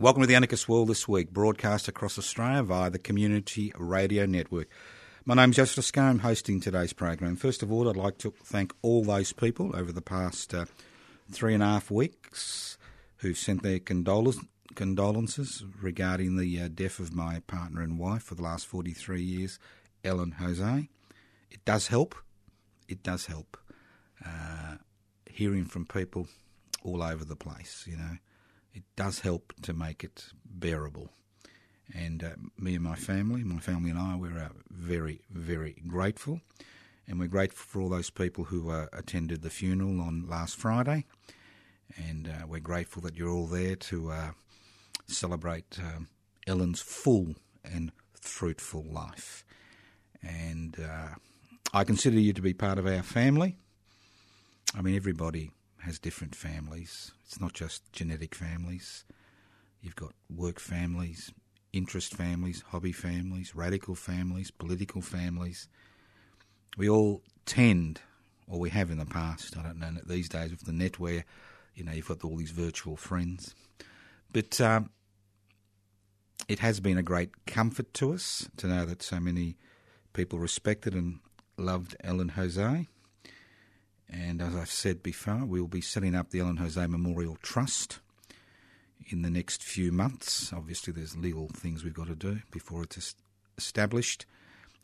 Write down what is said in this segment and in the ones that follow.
Welcome to the Anarchist World this week, broadcast across Australia via the Community Radio Network. My name's Joseph Toscano. I'm hosting today's program. First of all, I'd like to thank all those people over the past uh, three and a half weeks who've sent their condol- condolences regarding the uh, death of my partner and wife for the last 43 years, Ellen Jose. It does help. It does help uh, hearing from people all over the place, you know it does help to make it bearable. And uh, me and my family, my family and I, we're uh, very, very grateful. And we're grateful for all those people who uh, attended the funeral on last Friday. And uh, we're grateful that you're all there to uh, celebrate um, Ellen's full and fruitful life. And I consider you to be part of our family. I mean, everybody has different families. It's not just genetic families. You've got work families, interest families, hobby families, radical families, political families. We all tend, or we have in the past, I don't know, these days with the net where, you know, you've got all these virtual friends. But um, it has been a great comfort to us to know that so many people respected and loved Ellen Jose. And as I've said before, we'll be setting up the Ellen Jose Memorial Trust in the next few months. Obviously, there's legal things we've got to do before it's established.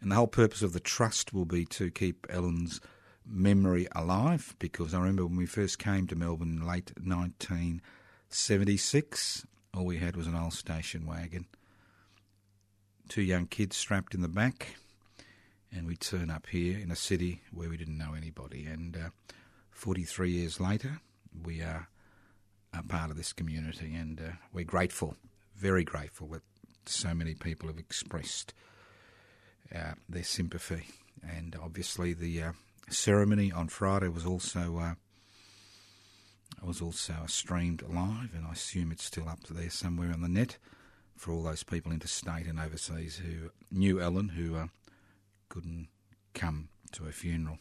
And the whole purpose of the trust will be to keep Ellen's memory alive because I remember when we first came to Melbourne in late 1976, all we had was an old station wagon, two young kids strapped in the back and we turn up here in a city where we didn't know anybody. And uh, 43 years later, we are a part of this community, and uh, we're grateful, very grateful that so many people have expressed uh, their sympathy. And obviously, the uh, ceremony on Friday was also uh, was also streamed live, and I assume it's still up there somewhere on the net for all those people interstate and overseas who knew Ellen, who uh, couldn't come to her funeral.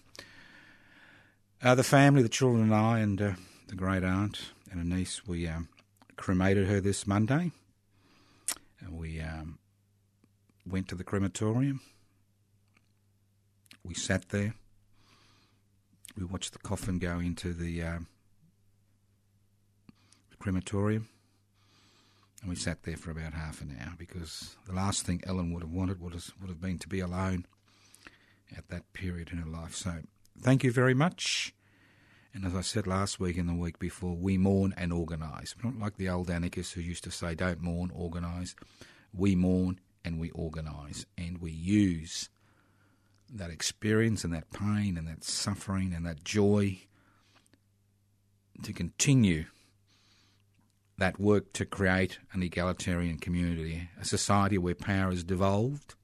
Uh, the family, the children and I, and uh, the great aunt and a niece, we um, cremated her this Monday. And we um, went to the crematorium. We sat there. We watched the coffin go into the uh, crematorium. And we sat there for about half an hour because the last thing Ellen would have wanted would have, would have been to be alone at that period in her life. So thank you very much. And as I said last week and the week before, we mourn and organise. Not like the old anarchists who used to say, don't mourn, organise. We mourn and we organise. And we use that experience and that pain and that suffering and that joy to continue that work to create an egalitarian community, a society where power is devolved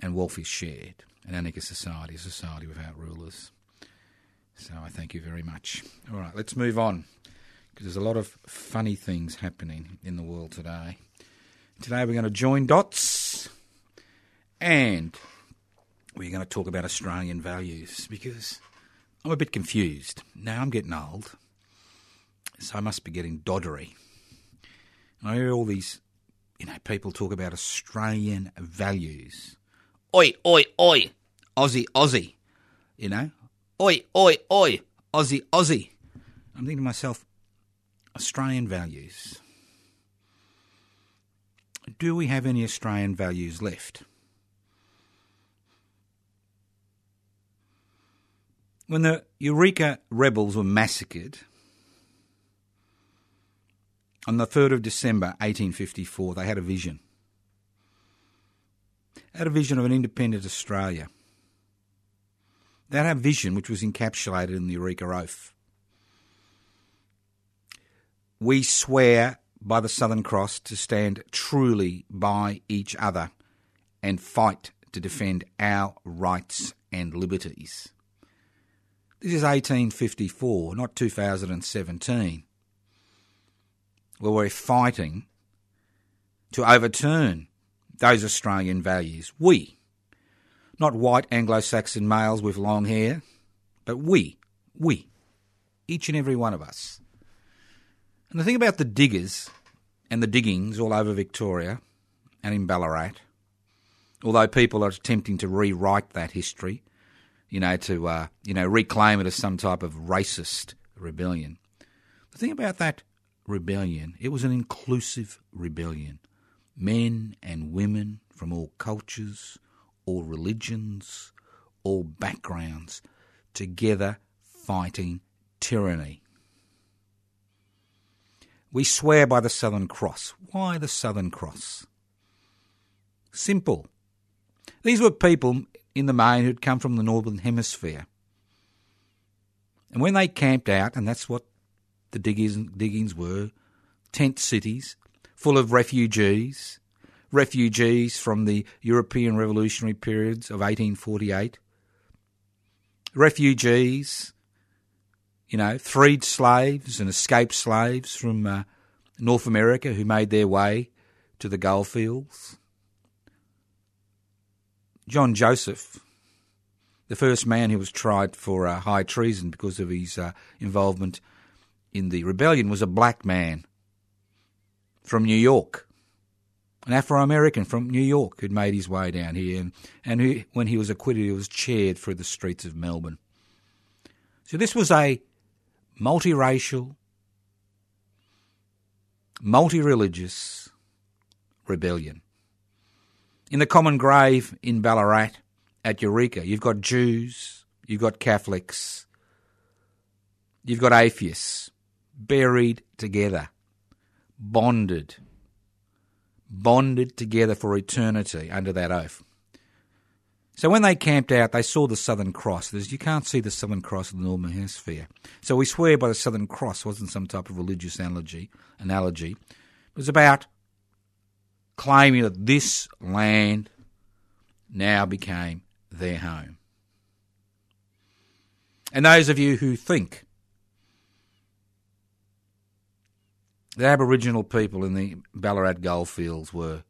and wealth is shared. An anarchist society, a society without rulers. So I thank you very much. All right, let's move on because there's a lot of funny things happening in the world today. Today we're going to join dots and we're going to talk about Australian values because I'm a bit confused. Now I'm getting old, so I must be getting doddery. I hear all these, you know, people talk about Australian values. Oi, oi, oi, Aussie, Aussie, you know, oi, oi, oi, Aussie, Aussie. I'm thinking to myself, Australian values. do we have any Australian values left? When the Eureka rebels were massacred on the 3rd of December 1854, they had a vision. They had a vision of an independent Australia. They our vision which was encapsulated in the Eureka Oath. We swear by the Southern Cross to stand truly by each other and fight to defend our rights and liberties. This is 1854, not 2017, where we're fighting to overturn those Australian values. We, not white Anglo Saxon males with long hair, but we, we, each and every one of us. And the thing about the diggers and the diggings all over Victoria and in Ballarat, although people are attempting to rewrite that history, you know, to uh, you know reclaim it as some type of racist rebellion. The thing about that rebellion, it was an inclusive rebellion. Men and women from all cultures, all religions, all backgrounds, together fighting tyranny. We swear by the Southern Cross. Why the Southern Cross? Simple. These were people in the main who'd come from the Northern Hemisphere. And when they camped out, and that's what the diggings were tent cities full of refugees, refugees from the European revolutionary periods of 1848, refugees you know, freed slaves and escaped slaves from uh, North America who made their way to the goldfields. John Joseph, the first man who was tried for uh, high treason because of his uh, involvement in the rebellion, was a black man from New York, an Afro American from New York who'd made his way down here, and, and who, when he was acquitted, he was chaired through the streets of Melbourne. So this was a multiracial, multi religious rebellion. In the common grave in Ballarat at Eureka, you've got Jews, you've got Catholics, you've got atheists buried together, bonded, bonded together for eternity under that oath. So when they camped out, they saw the Southern Cross. There's, you can't see the Southern Cross in the Northern Hemisphere. So we swear by the Southern Cross wasn't some type of religious analogy. Analogy. It was about claiming that this land now became their home. And those of you who think the Aboriginal people in the Ballarat goldfields were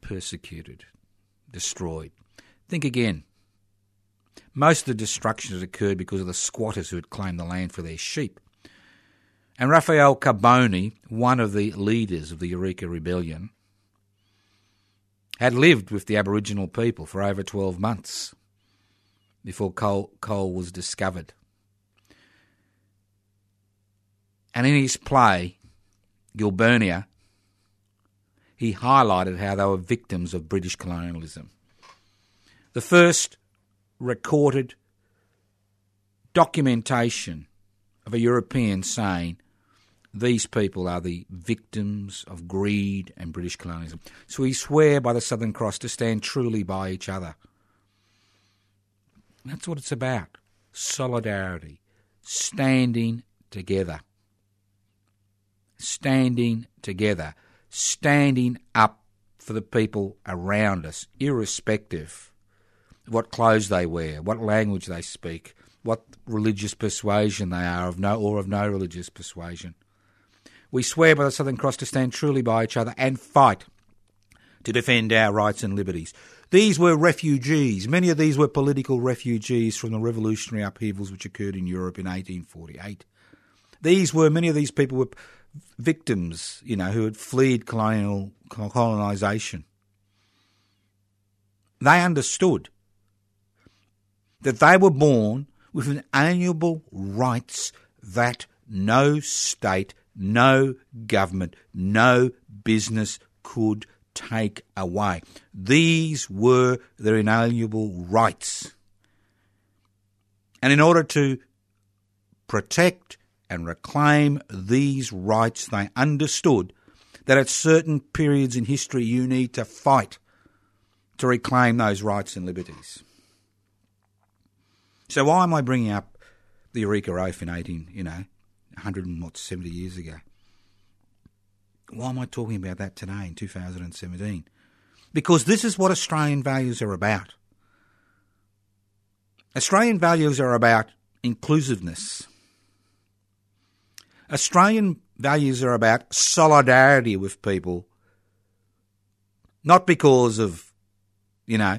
persecuted, destroyed. Think again. Most of the destruction had occurred because of the squatters who had claimed the land for their sheep. And Raphael Carboni, one of the leaders of the Eureka Rebellion, had lived with the Aboriginal people for over 12 months before coal, coal was discovered. And in his play, Gilburnia, he highlighted how they were victims of British colonialism. The first recorded documentation of a European saying these people are the victims of greed and British colonialism. So we swear by the Southern Cross to stand truly by each other. That's what it's about solidarity, standing together. Standing together standing up for the people around us, irrespective of what clothes they wear, what language they speak, what religious persuasion they are of no or of no religious persuasion. We swear by the Southern Cross to stand truly by each other and fight to defend our rights and liberties. These were refugees. Many of these were political refugees from the revolutionary upheavals which occurred in Europe in 1848. These were many of these people were victims, you know, who had fled colonial colonisation. They understood that they were born with inalienable rights that no state no government, no business could take away. These were their inalienable rights. And in order to protect and reclaim these rights, they understood that at certain periods in history you need to fight to reclaim those rights and liberties. So why am I bringing up the Eureka Oath in 18, you know, 170 years ago? Why am I talking about that today in 2017? Because this is what Australian values are about. Australian values are about inclusiveness. Australian values are about solidarity with people, not because of, you know,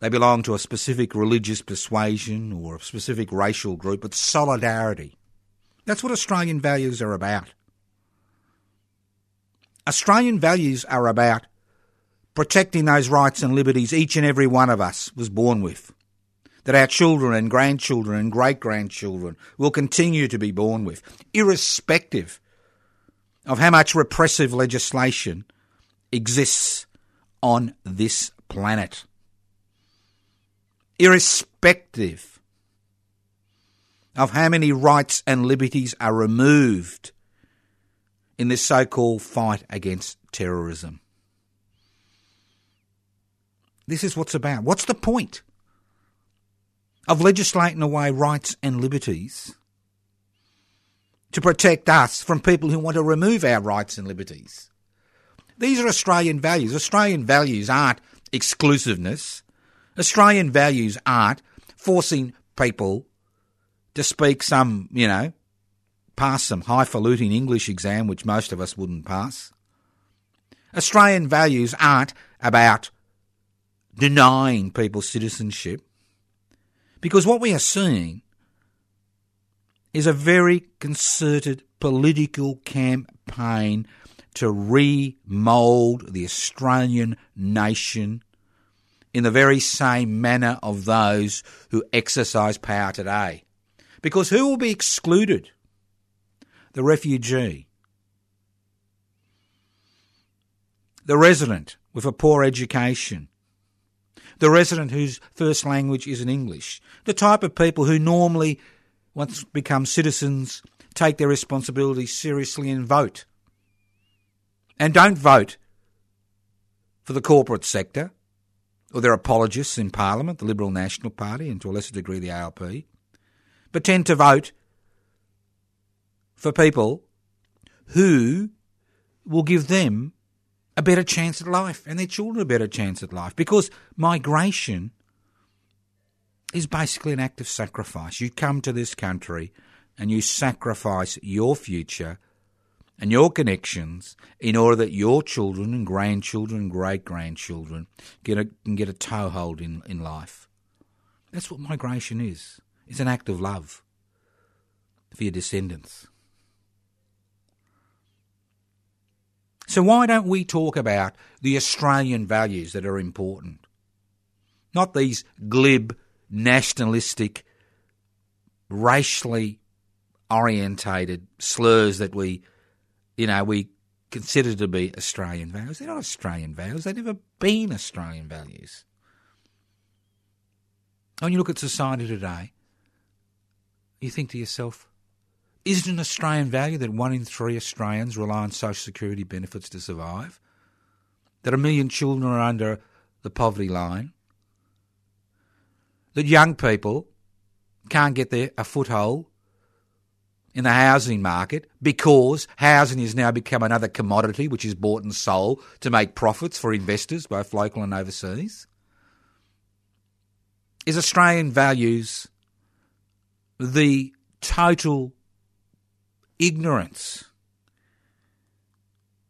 they belong to a specific religious persuasion or a specific racial group, but solidarity. That's what Australian values are about. Australian values are about protecting those rights and liberties each and every one of us was born with. That our children and grandchildren and great grandchildren will continue to be born with, irrespective of how much repressive legislation exists on this planet. Irrespective of how many rights and liberties are removed in this so called fight against terrorism. This is what's about. What's the point of legislating away rights and liberties to protect us from people who want to remove our rights and liberties? These are Australian values. Australian values aren't exclusiveness. Australian values aren't forcing people to speak some, you know, pass some highfalutin English exam, which most of us wouldn't pass. Australian values aren't about denying people citizenship. Because what we are seeing is a very concerted political campaign to remould the Australian nation in the very same manner of those who exercise power today. Because who will be excluded? the refugee, the resident with a poor education, the resident whose first language isn't English, the type of people who normally, once become citizens, take their responsibilities seriously and vote. And don't vote for the corporate sector or their apologists in Parliament, the Liberal National Party, and to a lesser degree the ALP, but tend to vote for people who will give them a better chance at life and their children a better chance at life because migration is basically an act of sacrifice. You come to this country and you sacrifice your future and your connections in order that your children and grandchildren and great grandchildren get a, can get a toehold in, in life. That's what migration is. It's an act of love for your descendants. So why don't we talk about the Australian values that are important? Not these glib, nationalistic, racially orientated slurs that we, you know, we consider to be Australian values. They're not Australian values. They've never been Australian values. When you look at society today, you think to yourself, is it an Australian value that one in three Australians rely on social security benefits to survive? That a million children are under the poverty line? That young people can't get their, a foothold in the housing market because housing has now become another commodity which is bought and sold to make profits for investors, both local and overseas? Is Australian values the total ignorance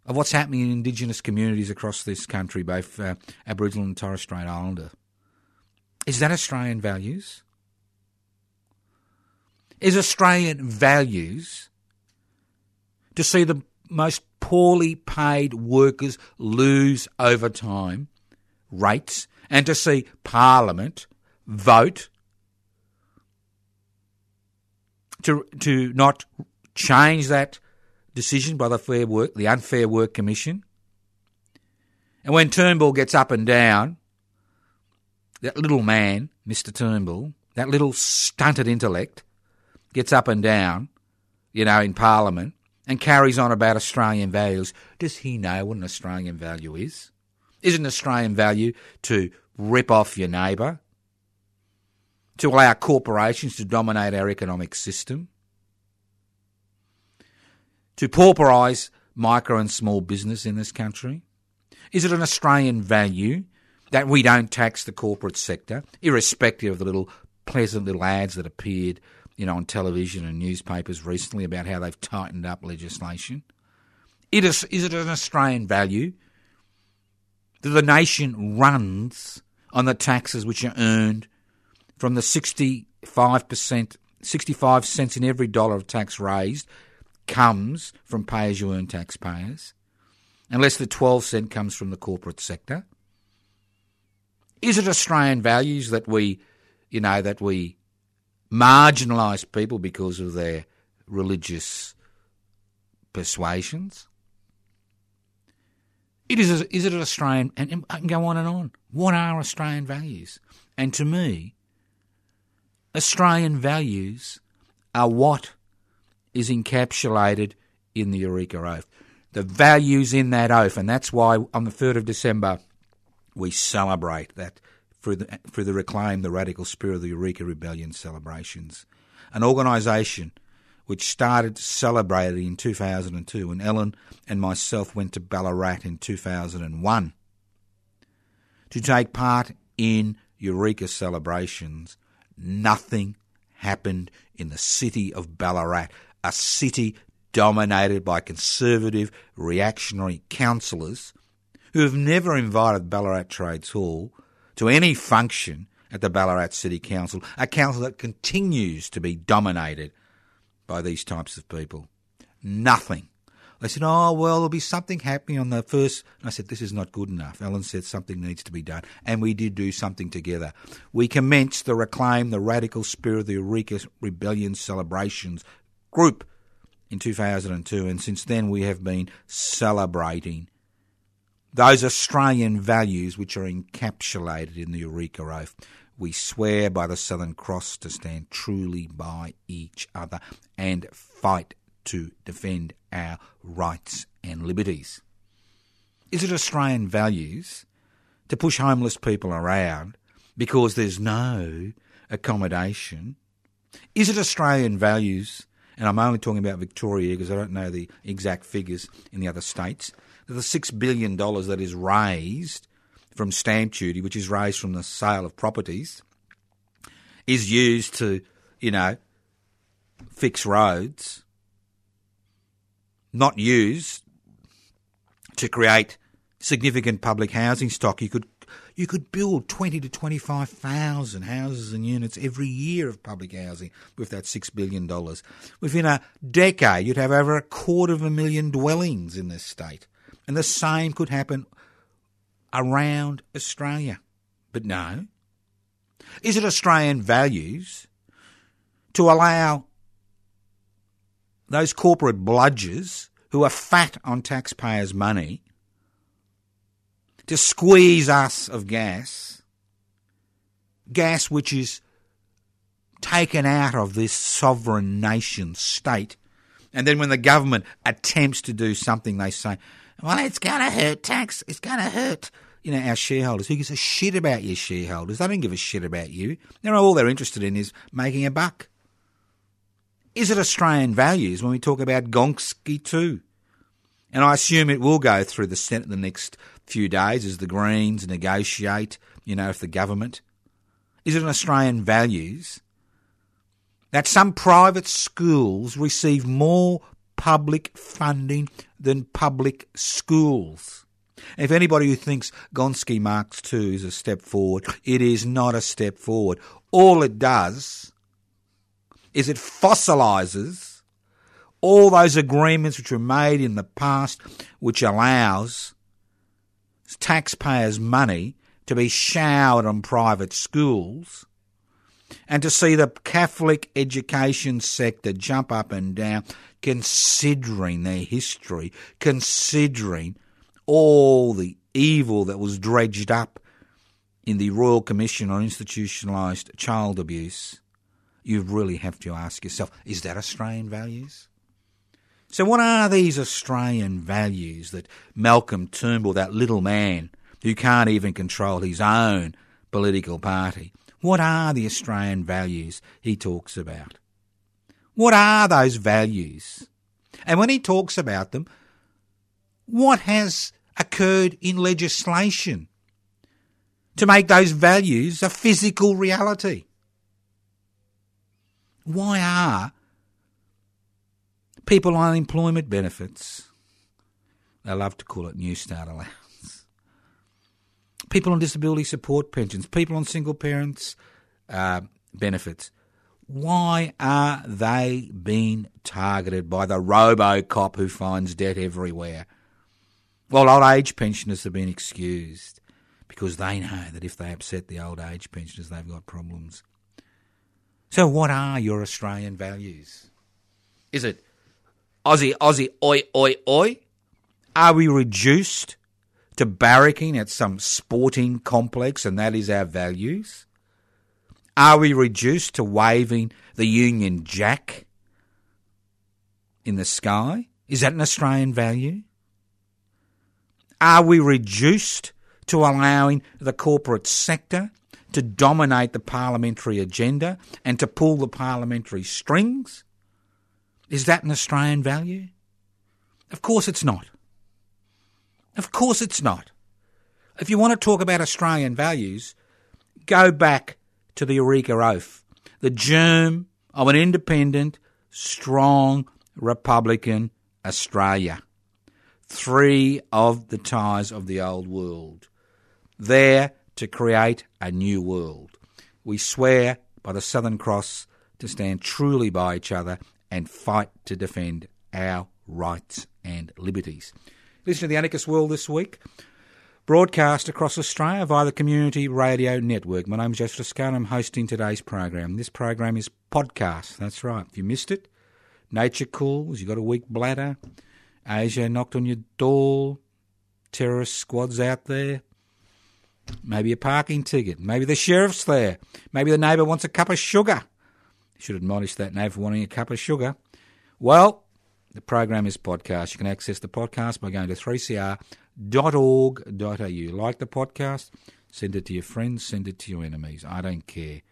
of what's happening in Indigenous communities across this country, both uh, Aboriginal and Torres Strait Islander. Is that Australian values? Is Australian values to see the most poorly paid workers lose overtime rates and to see Parliament vote to, to not change that decision by the Fair Work, the Unfair Work Commission. And when Turnbull gets up and down, that little man, Mr. Turnbull, that little stunted intellect, gets up and down, you know, in Parliament and carries on about Australian values. Does he know what an Australian value is? Is an Australian value to rip off your neighbour? To allow corporations to dominate our economic system? To pauperise micro and small business in this country? Is it an Australian value that we don't tax the corporate sector, irrespective of the little pleasant little ads that appeared, you know, on television and newspapers recently about how they've tightened up legislation? It is, is it an Australian value that the nation runs on the taxes which are earned from the 65%, 65 cents in every dollar of tax raised comes from pay as you earn taxpayers? unless the 12 cent comes from the corporate sector? Is it Australian values that we, you know, that we marginalise people because of their religious persuasions? It is, is it an Australian, and I can go on and on. What are Australian values? And to me, Australian values are what is encapsulated in the Eureka Oath the values in that oath, and that's why on the 3rd of December we celebrate that through the, through the Reclaim the Radical Spirit of the Eureka Rebellion celebrations. An organisation which started celebrating in 2002 when Ellen and myself went to Ballarat in 2001 to take part in Eureka celebrations. Nothing happened in the city of Ballarat, a city dominated by conservative, reactionary councillors who have never invited Ballarat Trades Hall to any function at the Ballarat City Council, a council that continues to be dominated by these types of people. Nothing. They said, oh, well, there'll be something happening on the first. And I said, this is not good enough. Ellen said something needs to be done. And we did do something together. We commenced the Reclaim the Radical Spirit of the Eureka Rebellion celebrations group in 2002, and since then we have been celebrating those Australian values which are encapsulated in the Eureka Oath. We swear by the Southern Cross to stand truly by each other and fight to defend our rights and liberties. Is it Australian values to push homeless people around because there's no accommodation? Is it Australian values and I'm only talking about Victoria because I don't know the exact figures in the other states, the $6 billion that is raised from stamp duty, which is raised from the sale of properties, is used to, you know, fix roads, not used to create significant public housing stock. You could you could build 20 to 25,000 houses and units every year of public housing with that $6 billion. Within a decade, you'd have over a quarter of a million dwellings in this state. And the same could happen around Australia. But no. Is it Australian values to allow those corporate bludgers who are fat on taxpayers' money to squeeze us of gas, gas which is taken out of this sovereign nation state. And then when the government attempts to do something, they say, well, it's going to hurt tax. It's going to hurt, you know, our shareholders. Who gives a shit about your shareholders? They don't give a shit about you. They're all they're interested in is making a buck. Is it Australian values when we talk about Gonski too? And I assume it will go through the Senate the next few days as the Greens negotiate, you know, with the government? Is it an Australian values that some private schools receive more public funding than public schools? If anybody who thinks Gonski Marks II is a step forward, it is not a step forward. All it does is it fossilises all those agreements which were made in the past, which allows taxpayers' money to be showered on private schools and to see the Catholic education sector jump up and down, considering their history, considering all the evil that was dredged up in the Royal Commission on Institutionalised Child Abuse, you really have to ask yourself is that Australian values? So, what are these Australian values that Malcolm Turnbull, that little man who can't even control his own political party, what are the Australian values he talks about? What are those values? And when he talks about them, what has occurred in legislation to make those values a physical reality? Why are people on unemployment benefits? They love to call it Newstart allowance. People on disability support pensions, people on single parents uh, benefits. Why are they being targeted by the robo-cop who finds debt everywhere? Well, old age pensioners have been excused because they know that if they upset the old age pensioners, they've got problems. So, what are your Australian values? Is it Aussie, Aussie, oi, oi, oi? Are we reduced to barracking at some sporting complex and that is our values? Are we reduced to waving the Union Jack in the sky? Is that an Australian value? Are we reduced to allowing the corporate sector to dominate the parliamentary agenda and to pull the parliamentary strings? Is that an Australian value? Of course it's not. Of course it's not. If you want to talk about Australian values, go back to the Eureka Oath, the germ of an independent, strong Republican Australia. Three of the ties of the old world. There to create a new world. We swear by the Southern Cross to stand truly by each other and fight to defend our rights and liberties. Listen to the Anarchist World this week broadcast across Australia via the Community Radio Network. My name is Joseph Toscano. I'm hosting today's program. This program is podcast. That's right. If you missed it, nature calls, you got a weak bladder, ASIO knocked on your door, terrorist squads out there, maybe a parking ticket, maybe the sheriff's there, maybe the neighbour wants a cup of sugar. Should admonish that neighbour for wanting a cup of sugar. Well, the program is podcast. You can access the podcast by going to 3CR au. Like the podcast, send it to your friends, send it to your enemies. I don't care.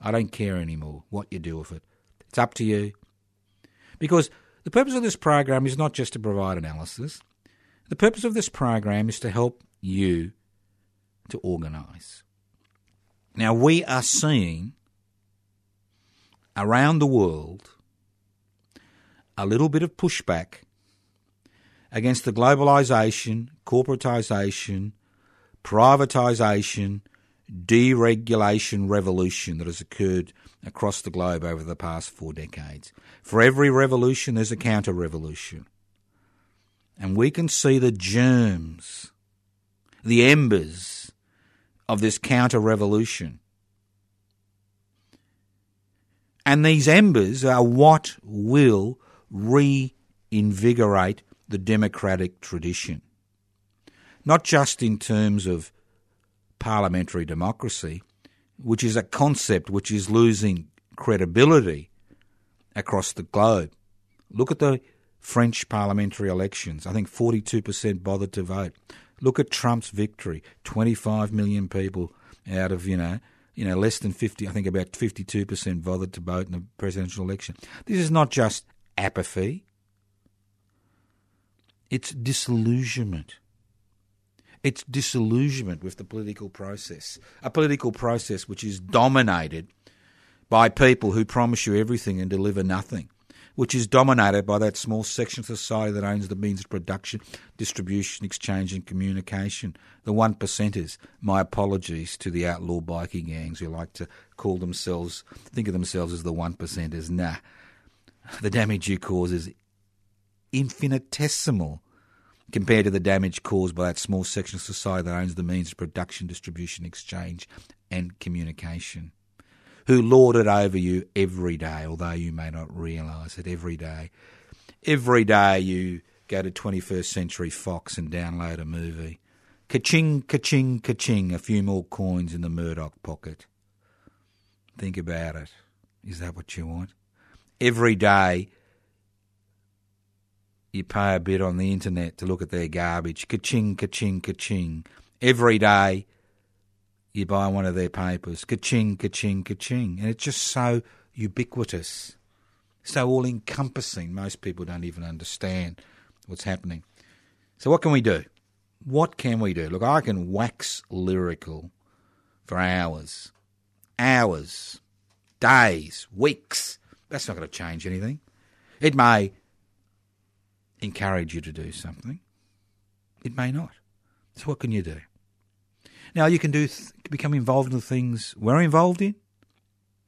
I don't care anymore what you do with it. It's up to you. Because the purpose of this program is not just to provide analysis. The purpose of this program is to help you to organise. Now, we are seeing around the world a little bit of pushback against the globalisation, corporatisation, privatisation, deregulation revolution that has occurred across the globe over the past four decades. For every revolution, there's a counter revolution. And we can see the germs, the embers of this counter revolution. And these embers are what will reinvigorate the democratic tradition. Not just in terms of parliamentary democracy, which is a concept which is losing credibility across the globe. Look at the French parliamentary elections. I think 42% bothered to vote. Look at Trump's victory. 25 million people out of, you know, you know, less than 50, I think about 52% bothered to vote in the presidential election. This is not just apathy. It's disillusionment. It's disillusionment with the political process. A political process which is dominated by people who promise you everything and deliver nothing, which is dominated by that small section of society that owns the means of production, distribution, exchange, and communication. The one percenters. My apologies to the outlaw biking gangs who like to call themselves, think of themselves as the one percenters. Nah. The damage you cause is infinitesimal compared to the damage caused by that small section of society that owns the means of production, distribution, exchange, and communication. Who lord it over you every day, although you may not realise it every day. Every day you go to 21st Century Fox and download a movie. Ka-ching, ka-ching, ka-ching, a few more coins in the Murdoch pocket. Think about it. Is that what you want? Every day you pay a bit on the internet to look at their garbage. Ka-ching, ka-ching, ka-ching. Every day you buy one of their papers. Ka-ching, ka-ching, ka-ching. And it's just so ubiquitous, so all encompassing. Most people don't even understand what's happening. So, what can we do? What can we do? Look, I can wax lyrical for hours, hours, days, weeks. That's not going to change anything. It may encourage you to do something, it may not. So, what can you do? Now, you can do th- become involved in the things we're involved in,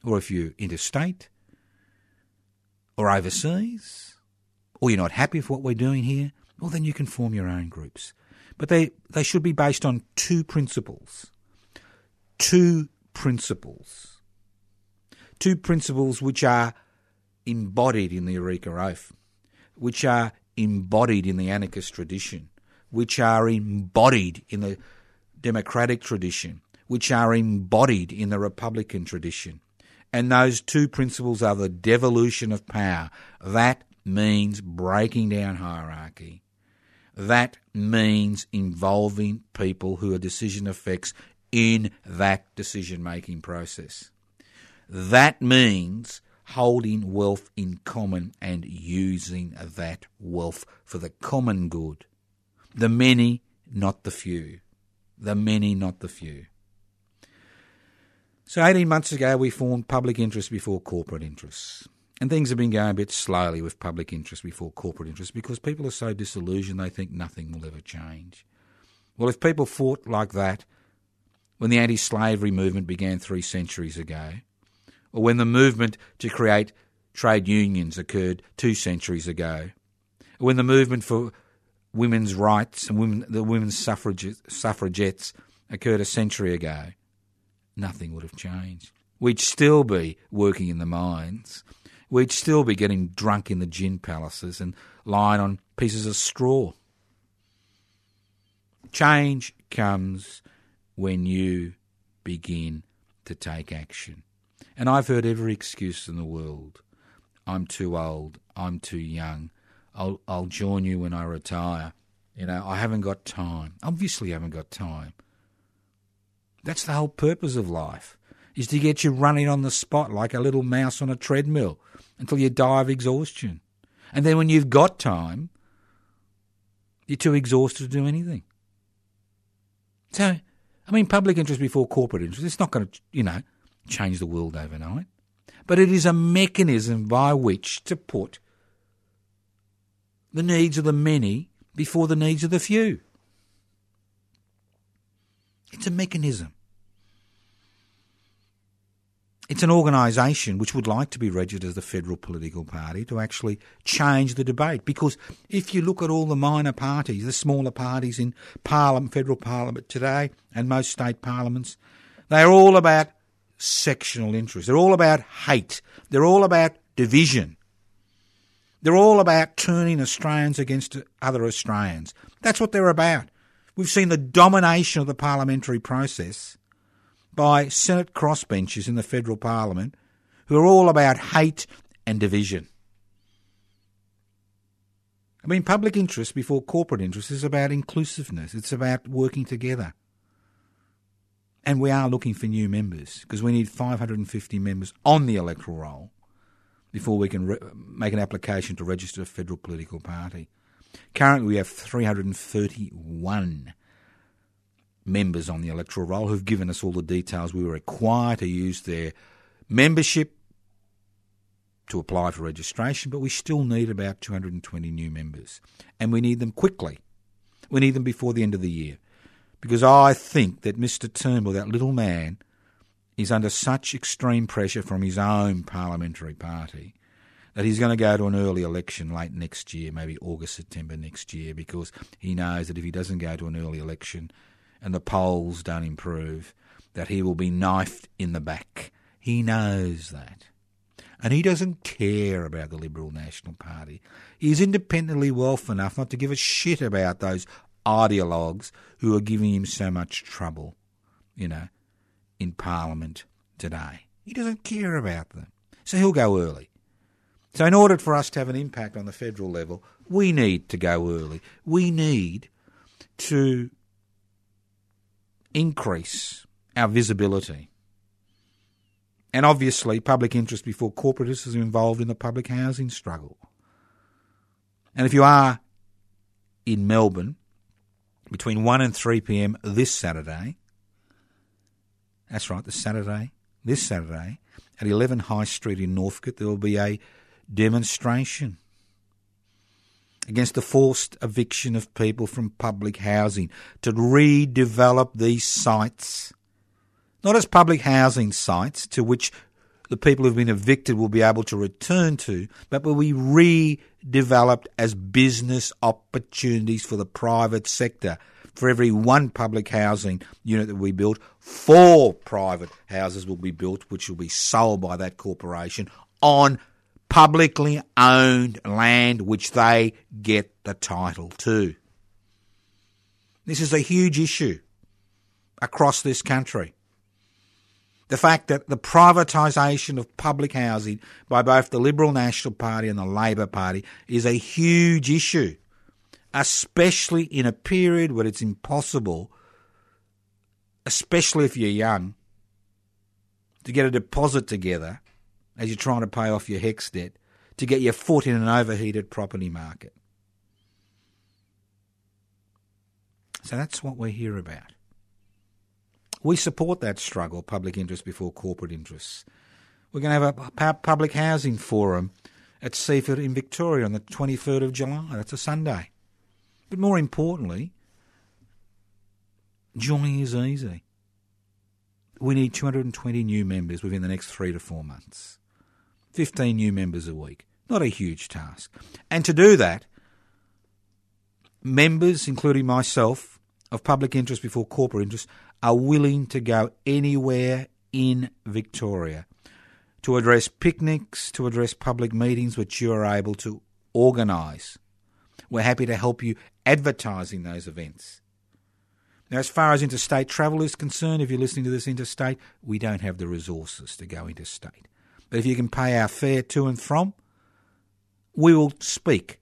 or if you're interstate, or overseas, or you're not happy with what we're doing here, well, then you can form your own groups. But they, they should be based on two principles. Two principles. Two principles which are embodied in the Eureka Oath, which are embodied in the anarchist tradition, which are embodied in the democratic tradition, which are embodied in the republican tradition. And those two principles are the devolution of power. That means breaking down hierarchy. That means involving people who are decision effects in that decision making process. That means holding wealth in common and using that wealth for the common good. The many, not the few. The many, not the few. So, 18 months ago, we formed public interest before corporate interests. And things have been going a bit slowly with public interest before corporate interest because people are so disillusioned they think nothing will ever change. Well, if people fought like that when the anti slavery movement began three centuries ago, or when the movement to create trade unions occurred two centuries ago, or when the movement for women's rights and women, the women's suffragettes occurred a century ago, nothing would have changed. We'd still be working in the mines. We'd still be getting drunk in the gin palaces and lying on pieces of straw. Change comes when you begin to take action. And I've heard every excuse in the world. I'm too old. I'm too young. I'll, I'll join you when I retire. You know, I haven't got time. Obviously, I haven't got time. That's the whole purpose of life, is to get you running on the spot like a little mouse on a treadmill until you die of exhaustion. And then when you've got time, you're too exhausted to do anything. So, I mean, public interest before corporate interest, it's not going to, you know, change the world overnight. But it is a mechanism by which to put the needs of the many before the needs of the few. It's a mechanism. It's an organisation which would like to be registered as the federal political party to actually change the debate. Because if you look at all the minor parties, the smaller parties in Parliament, federal Parliament today, and most state parliaments, they're all about sectional interests. They're all about hate. They're all about division. They're all about turning Australians against other Australians. That's what they're about. We've seen the domination of the parliamentary process by Senate crossbenchers in the federal parliament who are all about hate and division. I mean, public interest before corporate interest is about inclusiveness, it's about working together. And we are looking for new members because we need 550 members on the electoral roll before we can re- make an application to register a federal political party. Currently, we have 331 members on the electoral roll who've given us all the details we require to use their membership to apply for registration, but we still need about 220 new members. And we need them quickly. We need them before the end of the year. Because I think that Mr. Turnbull, that little man, is under such extreme pressure from his own parliamentary party that he's going to go to an early election late next year, maybe August, September next year, because he knows that if he doesn't go to an early election and the polls don't improve, that he will be knifed in the back. He knows that. And he doesn't care about the Liberal National Party. He's independently wealth enough not to give a shit about those ideologues who are giving him so much trouble, you know, in Parliament today. He doesn't care about them. So he'll go early. So, in order for us to have an impact on the federal level, we need to go early. We need to increase our visibility. And obviously, public interest before corporatists is involved in the public housing struggle. And if you are in Melbourne between 1 and 3 pm this Saturday, that's right, this Saturday, this Saturday, at 11 High Street in Northcote, there will be a demonstration against the forced eviction of people from public housing to redevelop these sites, not as public housing sites to which the people who've been evicted will be able to return to, but will be redeveloped as business opportunities for the private sector. For every one public housing unit that we build, four private houses will be built, which will be sold by that corporation on publicly owned land which they get the title to. This is a huge issue across this country. The fact that the privatisation of public housing by both the Liberal National Party and the Labor Party is a huge issue, especially in a period where it's impossible, especially if you're young, to get a deposit together as you're trying to pay off your HECS debt to get your foot in an overheated property market. So that's what we're here about. We support that struggle, public interest before corporate interests. We're going to have a public housing forum at Seaford in Victoria on the 23rd of July. That's a Sunday. But more importantly, joining is easy. We need 220 new members within the next three to four months. 15 new members a week. Not a huge task. And to do that, members, including myself, of public interest before corporate interest, are willing to go anywhere in Victoria to address picnics, to address public meetings which you are able to organise. We're happy to help you advertising those events. Now, as far as interstate travel is concerned, if you're listening to this interstate, we don't have the resources to go interstate. But if you can pay our fare to and from, we will speak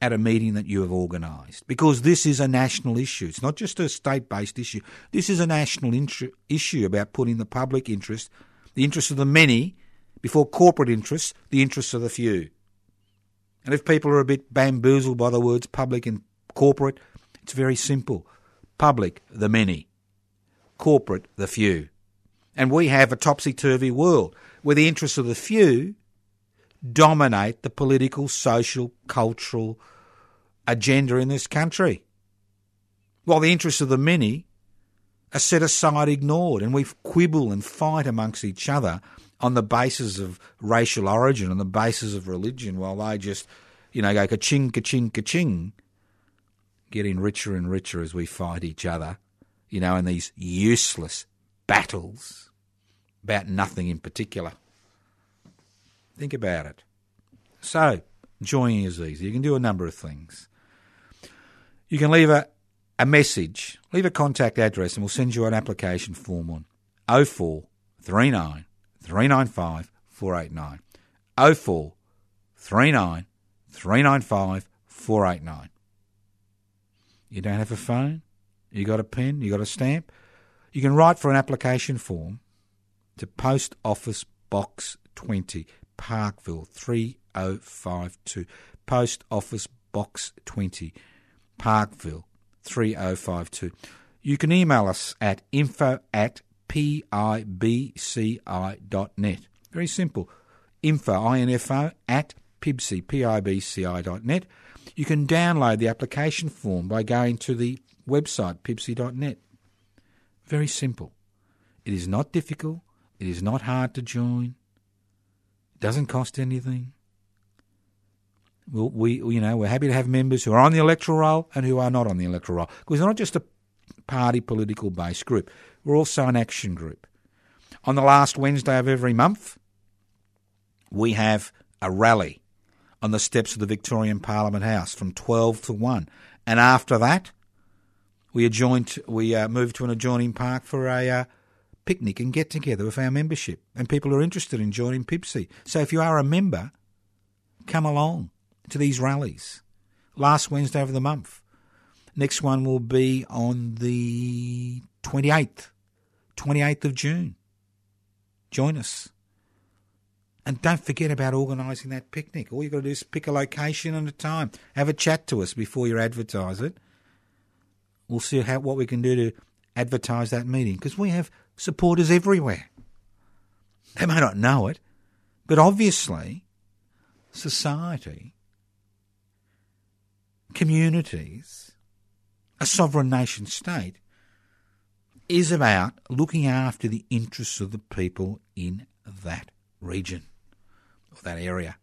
at a meeting that you have organised because this is a national issue. It's not just a state based issue. This is a national issue about putting the public interest, the interests of the many, before corporate interests, the interests of the few. And if people are a bit bamboozled by the words public and corporate, it's very simple. Public, the many. Corporate, the few. And we have a topsy turvy world where the interests of the few dominate the political, social, cultural agenda in this country, while the interests of the many are set aside, ignored, and we quibble and fight amongst each other on the basis of racial origin, on the basis of religion, while they just, you know, go ka-ching, ka-ching, ka-ching, getting richer and richer as we fight each other, you know, in these useless battles about nothing in particular. Think about it. So, joining is easy. You can do a number of things. You can leave a, a message, leave a contact address, and we'll send you an application form on 0439 395 489. 0439 395 489. You don't have a phone? You got a pen? You got a stamp? You can write for an application form to Post Office Box 20, Parkville 3052. Post Office Box 20, Parkville 3052. You can email us at info at pibci.net. Very simple. Info, info at pibci, pibci.net. You can download the application form by going to the website pibci.net. Very simple. It is not difficult. It is not hard to join. It doesn't cost anything. We'll, we, you know, we're happy to have members who are on the electoral roll and who are not on the electoral roll because we're not just a party political based group. We're also an action group. On the last Wednesday of every month, we have a rally on the steps of the Victorian Parliament House from 12 to 1. And after that, we adjoined, we uh, to an adjoining park for a uh, picnic and get together with our membership. And people are interested in joining PIBCI. So if you are a member, come along to these rallies. Last Wednesday of the month. Next one will be on the 28th, 28th of June. Join us. And don't forget about organising that picnic. All you've got to do is pick a location and a time. Have a chat to us before you advertise it. We'll see how what we can do to advertise that meeting because we have supporters everywhere. They may not know it, but obviously, society, communities, a sovereign nation state is about looking after the interests of the people in that region or that area.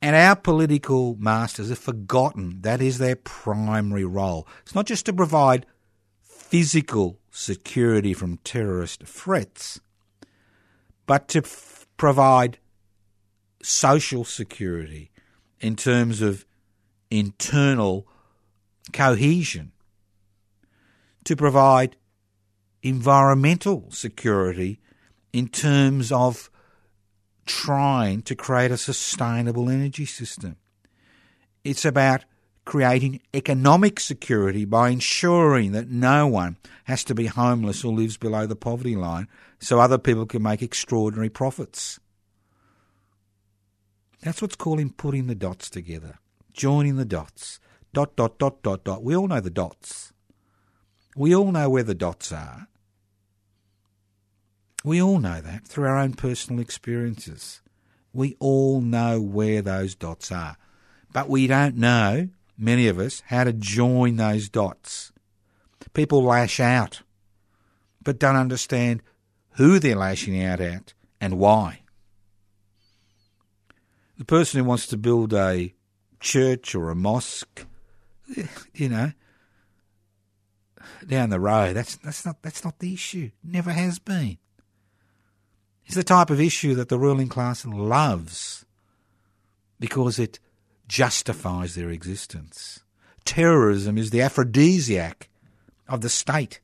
And our political masters have forgotten that is their primary role. It's not just to provide physical security from terrorist threats, but to f- provide social security in terms of internal cohesion, to provide environmental security in terms of trying to create a sustainable energy system. It's about creating economic security by ensuring that no one has to be homeless or lives below the poverty line so other people can make extraordinary profits. That's what's calling putting the dots together, joining the dots. Dot, dot, dot, dot, dot. We all know the dots. We all know where the dots are. We all know that through our own personal experiences. We all know where those dots are. But we don't know, many of us, how to join those dots. People lash out, but don't understand who they're lashing out at and why. The person who wants to build a church or a mosque, you know, down the road, that's that's not that's not the issue. Never has been. It's the type of issue that the ruling class loves because it justifies their existence. Terrorism is the aphrodisiac of the state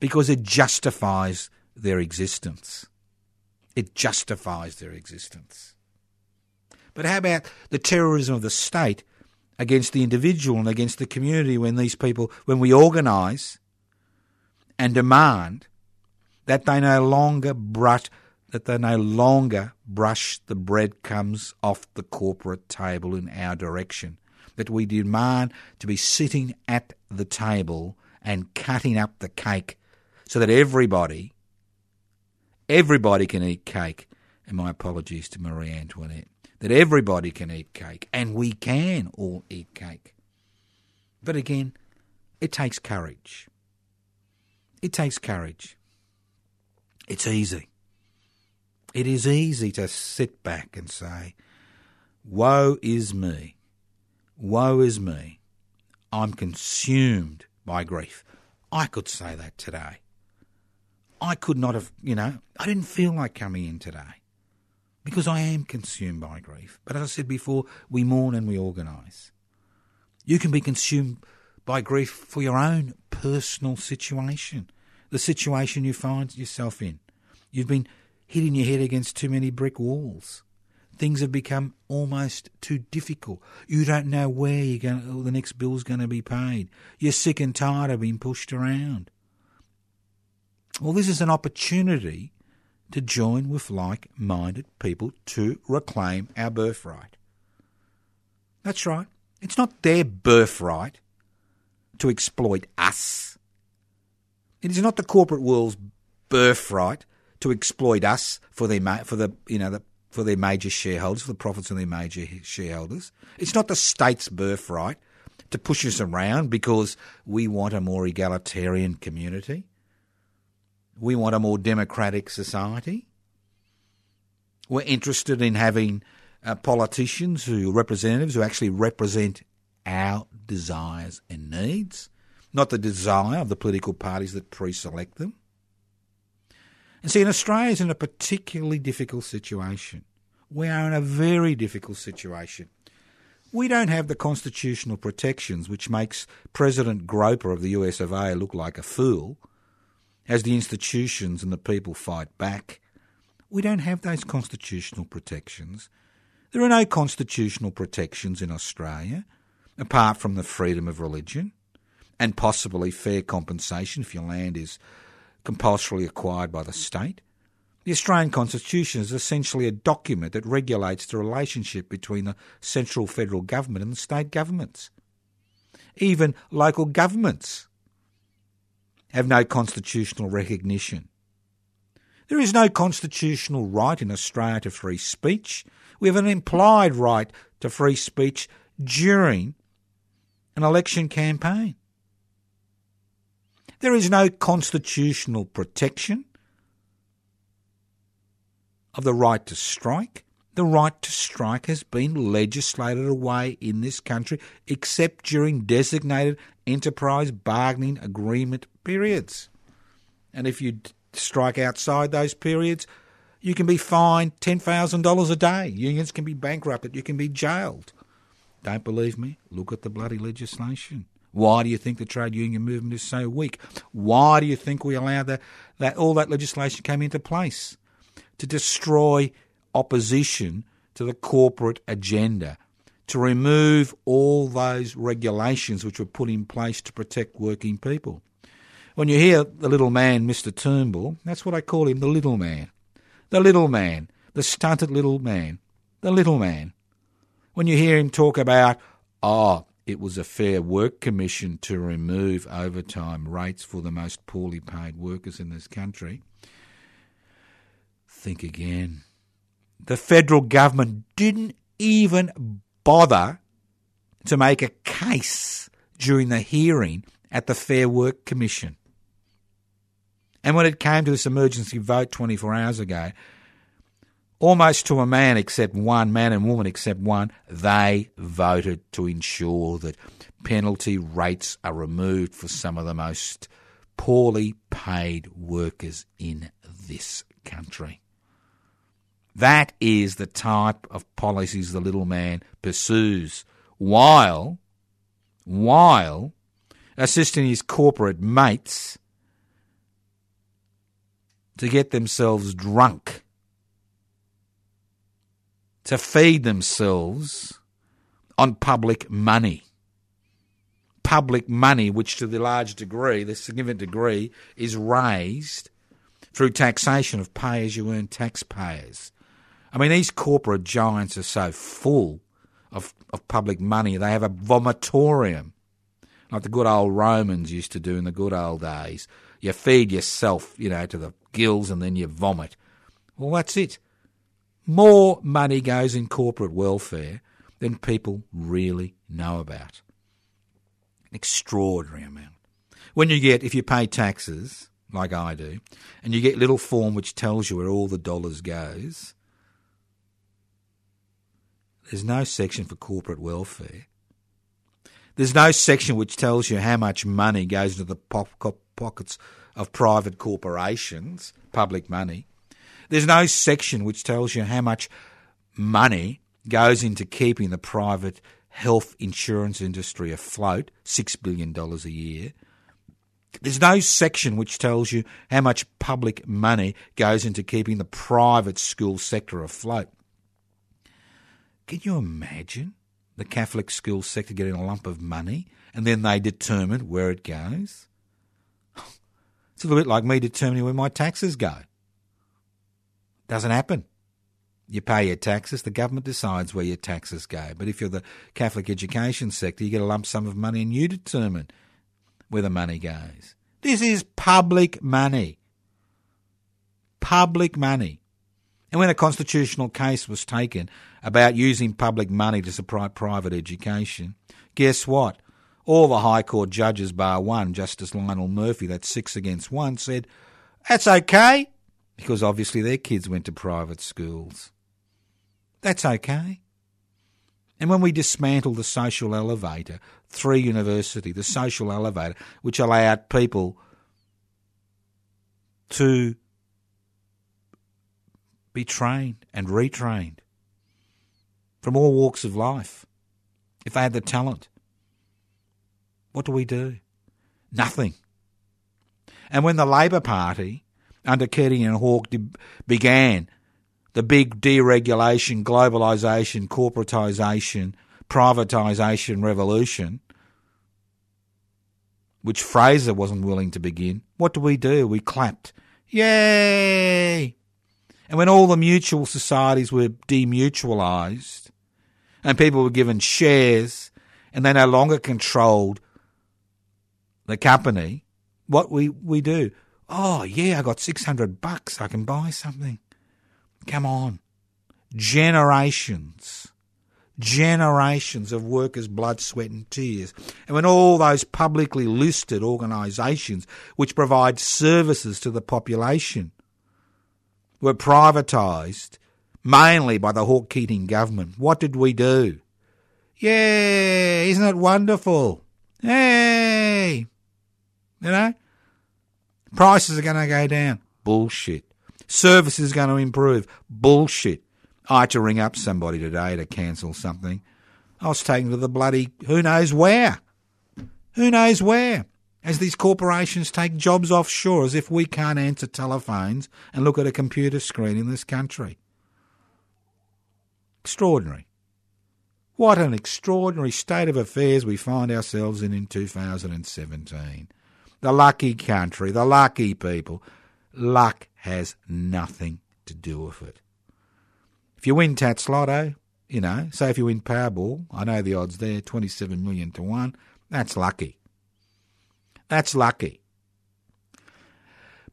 because it justifies their existence. It justifies their existence. But how about the terrorism of the state against the individual and against the community when these people, when we organise and demand that they no longer brush, that they no longer brush the breadcrumbs off the corporate table in our direction, that we demand to be sitting at the table and cutting up the cake so that everybody, everybody can eat cake. And my apologies to Marie Antoinette. That everybody can eat cake, and we can all eat cake. But again, it takes courage. It takes courage. It's easy. It is easy to sit back and say, Woe is me. Woe is me. I'm consumed by grief. I could say that today. I could not have, you know, I didn't feel like coming in today because I am consumed by grief. But as I said before, we mourn and we organise. You can be consumed by grief for your own personal situation, the situation you find yourself in. You've been hitting your head against too many brick walls. Things have become almost too difficult. You don't know where you're going, the next bill's going to be paid. You're sick and tired of being pushed around. Well, this is an opportunity to join with like minded people to reclaim our birthright. That's right. It's not their birthright to exploit us. It is not the corporate world's birthright to exploit us for their for the you know the, for their major shareholders, for the profits of their major shareholders. It's not the state's birthright to push us around because we want a more egalitarian community. We want a more democratic society. We're interested in having uh, politicians who representatives who actually represent our desires and needs, not the desire of the political parties that pre-select them. And see, in Australia is in a particularly difficult situation. We are in a very difficult situation. We don't have the constitutional protections which makes President Groper of the US of A look like a fool as the institutions and the people fight back. We don't have those constitutional protections. There are no constitutional protections in Australia, apart from the freedom of religion and possibly fair compensation if your land is compulsorily acquired by the state. The Australian Constitution is essentially a document that regulates the relationship between the central federal government and the state governments. Even local governments have no constitutional recognition. There is no constitutional right in Australia to free speech. We have an implied right to free speech during an election campaign. There is no constitutional protection of the right to strike. The right to strike has been legislated away in this country except during designated enterprise bargaining agreement periods. And if you strike outside those periods, you can be fined $10,000 a day. Unions can be bankrupted. You can be jailed. Don't believe me? Look at the bloody legislation. Why do you think the trade union movement is so weak? Why do you think we allowed that, that all that legislation came into place? To destroy opposition to the corporate agenda, to remove all those regulations which were put in place to protect working people. When you hear the little man, Mr. Turnbull, that's what I call him, the little man. The little man, the stunted little man, the little man. When you hear him talk about, oh, it was a fair work commission to remove overtime rates for the most poorly paid workers in this country, think again. The federal government didn't even bother to make a case during the hearing at the Fair Work Commission. And when it came to this emergency vote 24 hours ago, almost to a man except one, man and woman except one, they voted to ensure that penalty rates are removed for some of the most poorly paid workers in this country. That is the type of policies the little man pursues while, while assisting his corporate mates to get themselves drunk, to feed themselves on public money. Public money, which to the large degree, the significant degree, is raised through taxation of pay as you earn taxpayers. I mean, these corporate giants are so full of, of public money, they have a vomitorium, like the good old Romans used to do in the good old days. You feed yourself, you know, to the gills and then you vomit. Well, that's it. More money goes in corporate welfare than people really know about. An extraordinary amount. When you get, if you pay taxes, like I do, and you get little form which tells you where all the dollars goes, there's no section for corporate welfare. There's no section which tells you how much money goes into the pockets of private corporations, public money. There's no section which tells you how much money goes into keeping the private health insurance industry afloat, $6 billion a year. There's no section which tells you how much public money goes into keeping the private school sector afloat. Can you imagine the Catholic school sector getting a lump of money and then they determine where it goes? It's a little bit like me determining where my taxes go. Doesn't happen. You pay your taxes, the government decides where your taxes go. But if you're the Catholic education sector, you get a lump sum of money and you determine where the money goes. This is public money. Public money. And when a constitutional case was taken about using public money to support private education, guess what? All the High Court judges, bar one, Justice Lionel Murphy, that's six against one, said, that's okay, because obviously their kids went to private schools. That's okay. And when we dismantled the social elevator, Three University, the social elevator, which allowed people to be trained and retrained from all walks of life if they had the talent. What do we do? Nothing. And when the Labor Party, under Keating and Hawke, de- began the big deregulation, globalisation, corporatisation, privatisation revolution, which Fraser wasn't willing to begin, what do we do? We clapped. Yay! And when all the mutual societies were demutualised and people were given shares and they no longer controlled the company, what we, we do? Oh, yeah, I got 600 bucks. I can buy something. Come on. Generations generations of workers' blood, sweat, and tears. And when all those publicly listed organisations which provide services to the population were privatised, mainly by the Hawke Keating government, what did we do? Yeah, isn't it wonderful? Hey! You know? Prices are going to go down. Bullshit. Services are going to improve. Bullshit. I had to ring up somebody today to cancel something. I was taken to the bloody who knows where. Who knows where? As these corporations take jobs offshore as if we can't answer telephones and look at a computer screen in this country. Extraordinary. What an extraordinary state of affairs we find ourselves in in 2017. The lucky country, the lucky people. Luck has nothing to do with it. If you win Tattslotto, you know, say if you win Powerball, I know the odds there, 27 million to 1, that's lucky. That's lucky.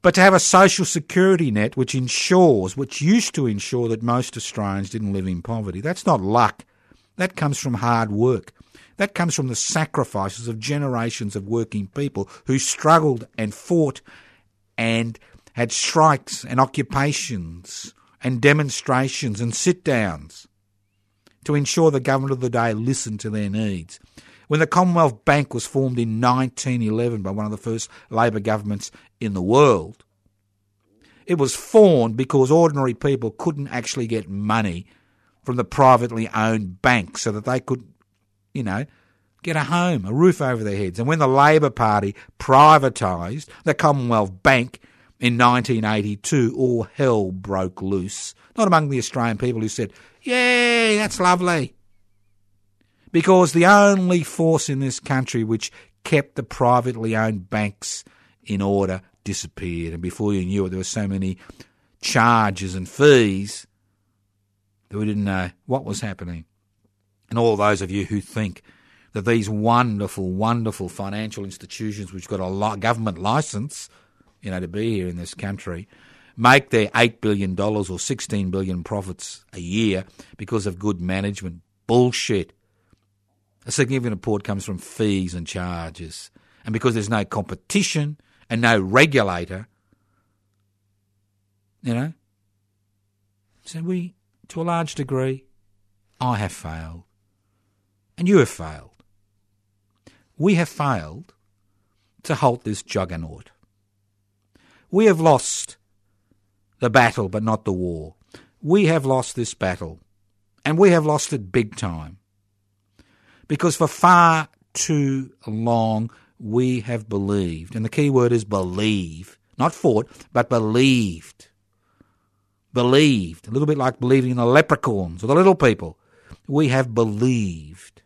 But to have a social security net which ensures, which used to ensure that most Australians didn't live in poverty, that's not luck. That comes from hard work. That comes from the sacrifices of generations of working people who struggled and fought and had strikes and occupations and demonstrations and sit downs to ensure the government of the day listened to their needs. When the Commonwealth Bank was formed in 1911 by one of the first Labor governments in the world, it was formed because ordinary people couldn't actually get money from the privately owned banks so that they could, you know, get a home, a roof over their heads. And when the Labor Party privatised the Commonwealth Bank in 1982, all hell broke loose. Not among the Australian people who said, Yay, that's lovely. Because the only force in this country which kept the privately owned banks in order disappeared. And before you knew it, there were so many charges and fees that we didn't know what was happening. And all those of you who think that these wonderful, wonderful financial institutions which got a government license you know, to be here in this country, make their $8 billion or 16 billion profits a year because of good management. Bullshit. A significant part comes from fees and charges. And because there's no competition and no regulator, you know, so we, to a large degree, I have failed. And you have failed. We have failed to halt this juggernaut. We have lost the battle, but not the war. We have lost this battle, and we have lost it big time. Because for far too long we have believed, and the key word is believe, not fought, but believed. Believed, a little bit like believing in the leprechauns or the little people. We have believed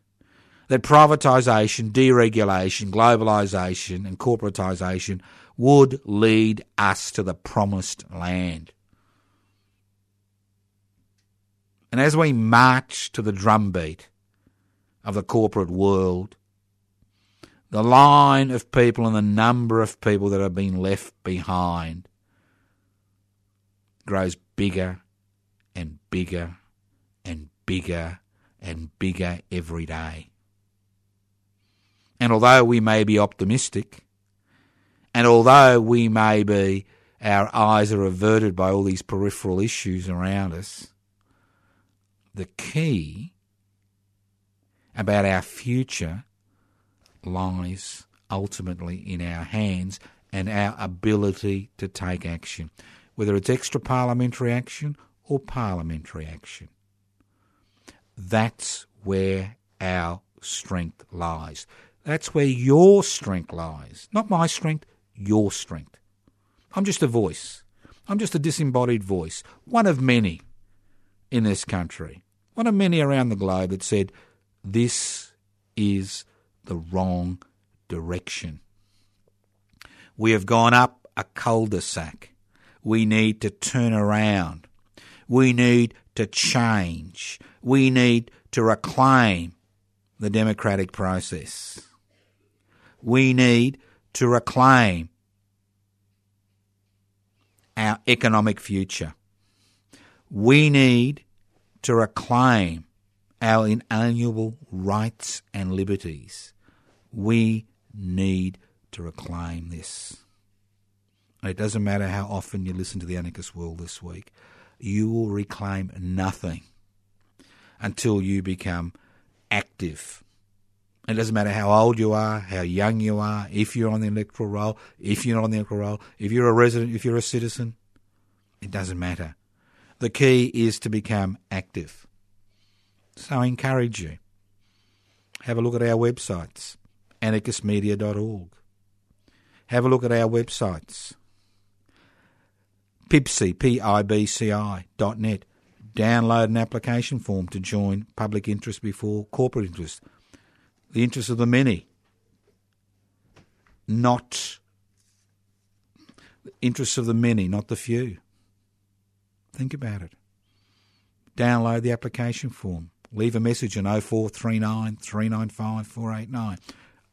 that privatisation, deregulation, globalisation, and corporatisation would lead us to the promised land. And as we march to the drumbeat of the corporate world, the line of people and the number of people that have been left behind grows bigger and bigger and bigger and bigger every day. And although we may be optimistic, and although we may be, our eyes are averted by all these peripheral issues around us, the key about our future lies ultimately in our hands and our ability to take action, whether it's extra parliamentary action or parliamentary action. That's where our strength lies. That's where your strength lies. Not my strength, your strength. I'm just a voice. I'm just a disembodied voice, one of many in this country, one of many around the globe that said, this is the wrong direction. We have gone up a cul de sac. We need to turn around. We need to change. We need to reclaim the democratic process. We need to reclaim our economic future. We need to reclaim our inalienable rights and liberties. We need to reclaim this. It doesn't matter how often you listen to the Anarchist World this week, you will reclaim nothing until you become active. It doesn't matter how old you are, how young you are, if you're on the electoral roll, if you're not on the electoral roll, if you're a resident, if you're a citizen. It doesn't matter. The key is to become active. So I encourage you. Have a look at our websites, anarchistmedia.org. Have a look at our websites, pibci, P-I-B-C-I, dot net. Download an application form to join public interest before corporate interest. The interests of the many, not the interests of the many, not the few. Think about it. Download the application form. Leave a message on 0439 395 489.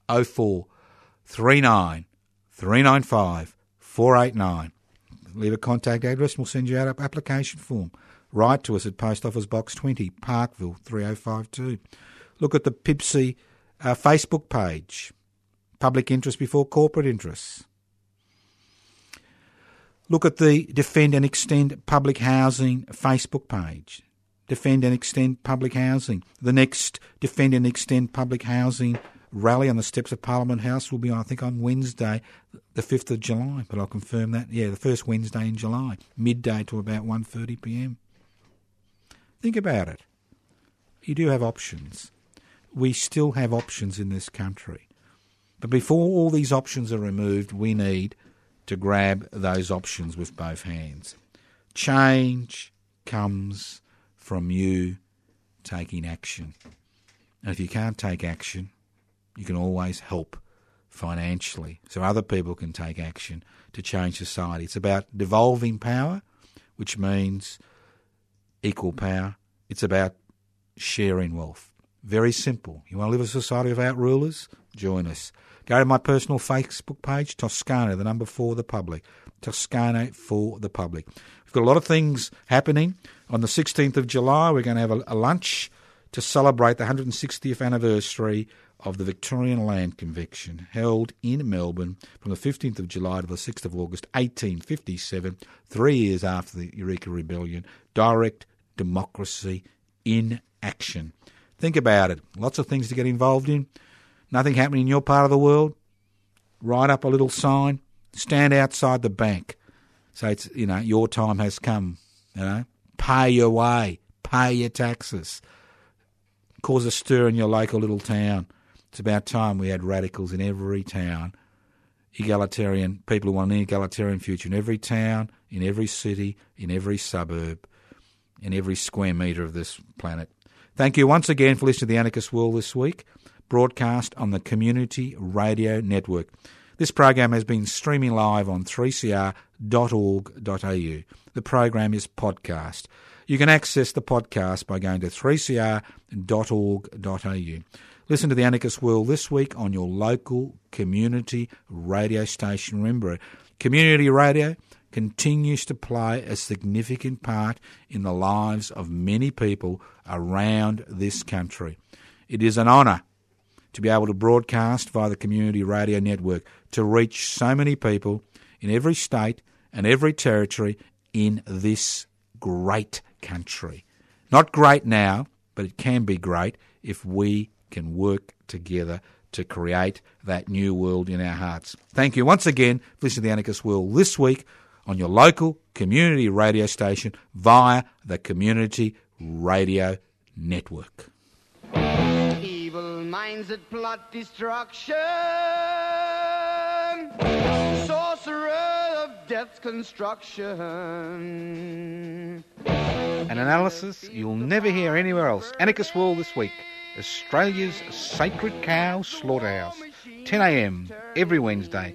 0439 395 489. Leave a contact address and we'll send you out an application form. Write to us at Post Office Box 20, Parkville 3052. Look at the PIBCI uh, Facebook page. Public interest before corporate interests. Look at the Defend and Extend Public Housing Facebook page. Defend and Extend Public Housing. The next Defend and Extend Public Housing rally on the steps of Parliament House will be, I think, on Wednesday, the 5th of July. But I'll confirm that. Yeah, the first Wednesday in July, midday to about 1.30 p.m. Think about it. You do have options. We still have options in this country. But before all these options are removed, we need to grab those options with both hands. Change comes from you taking action. And if you can't take action, you can always help financially so other people can take action to change society. It's about devolving power, which means equal power. It's about sharing wealth. Very simple. You want to live a society without rulers? Join us. Go to my personal Facebook page, Toscano, the number for the public. Toscano for the public. We've got a lot of things happening. On the 16th of July, we're going to have a, a lunch to celebrate the 160th anniversary of the Victorian Land Convention held in Melbourne from the 15th of July to the 6th of August 1857, three years after the Eureka Rebellion. Direct democracy in action. Think about it. Lots of things to get involved in. Nothing happening in your part of the world. Write up a little sign. Stand outside the bank. Say it's you know your time has come. You know, pay your way, pay your taxes. Cause a stir in your local little town. It's about time we had radicals in every town, egalitarian people who want an egalitarian future in every town, in every city, in every suburb, in every square metre of this planet. Thank you once again for listening to the Anarchist World this week, broadcast on the Community Radio Network. This program has been streaming live on 3cr.org.au. The program is podcast. You can access the podcast by going to 3cr.org.au. Listen to the Anarchist World this week on your local community radio station. Remember, community radio continues to play a significant part in the lives of many people around this country. It is an honour to be able to broadcast via the community radio network to reach so many people in every state and every territory in this great country. Not great now, but it can be great if we can work together to create that new world in our hearts. Thank you once again for listening to the Anarchist World this week on your local community radio station via the Community Radio Network. Evil minds that plot destruction. Sorcerer of death's construction. An analysis you'll never hear anywhere else. Anarchist World this week. Australia's sacred cow slaughterhouse. 10am every Wednesday.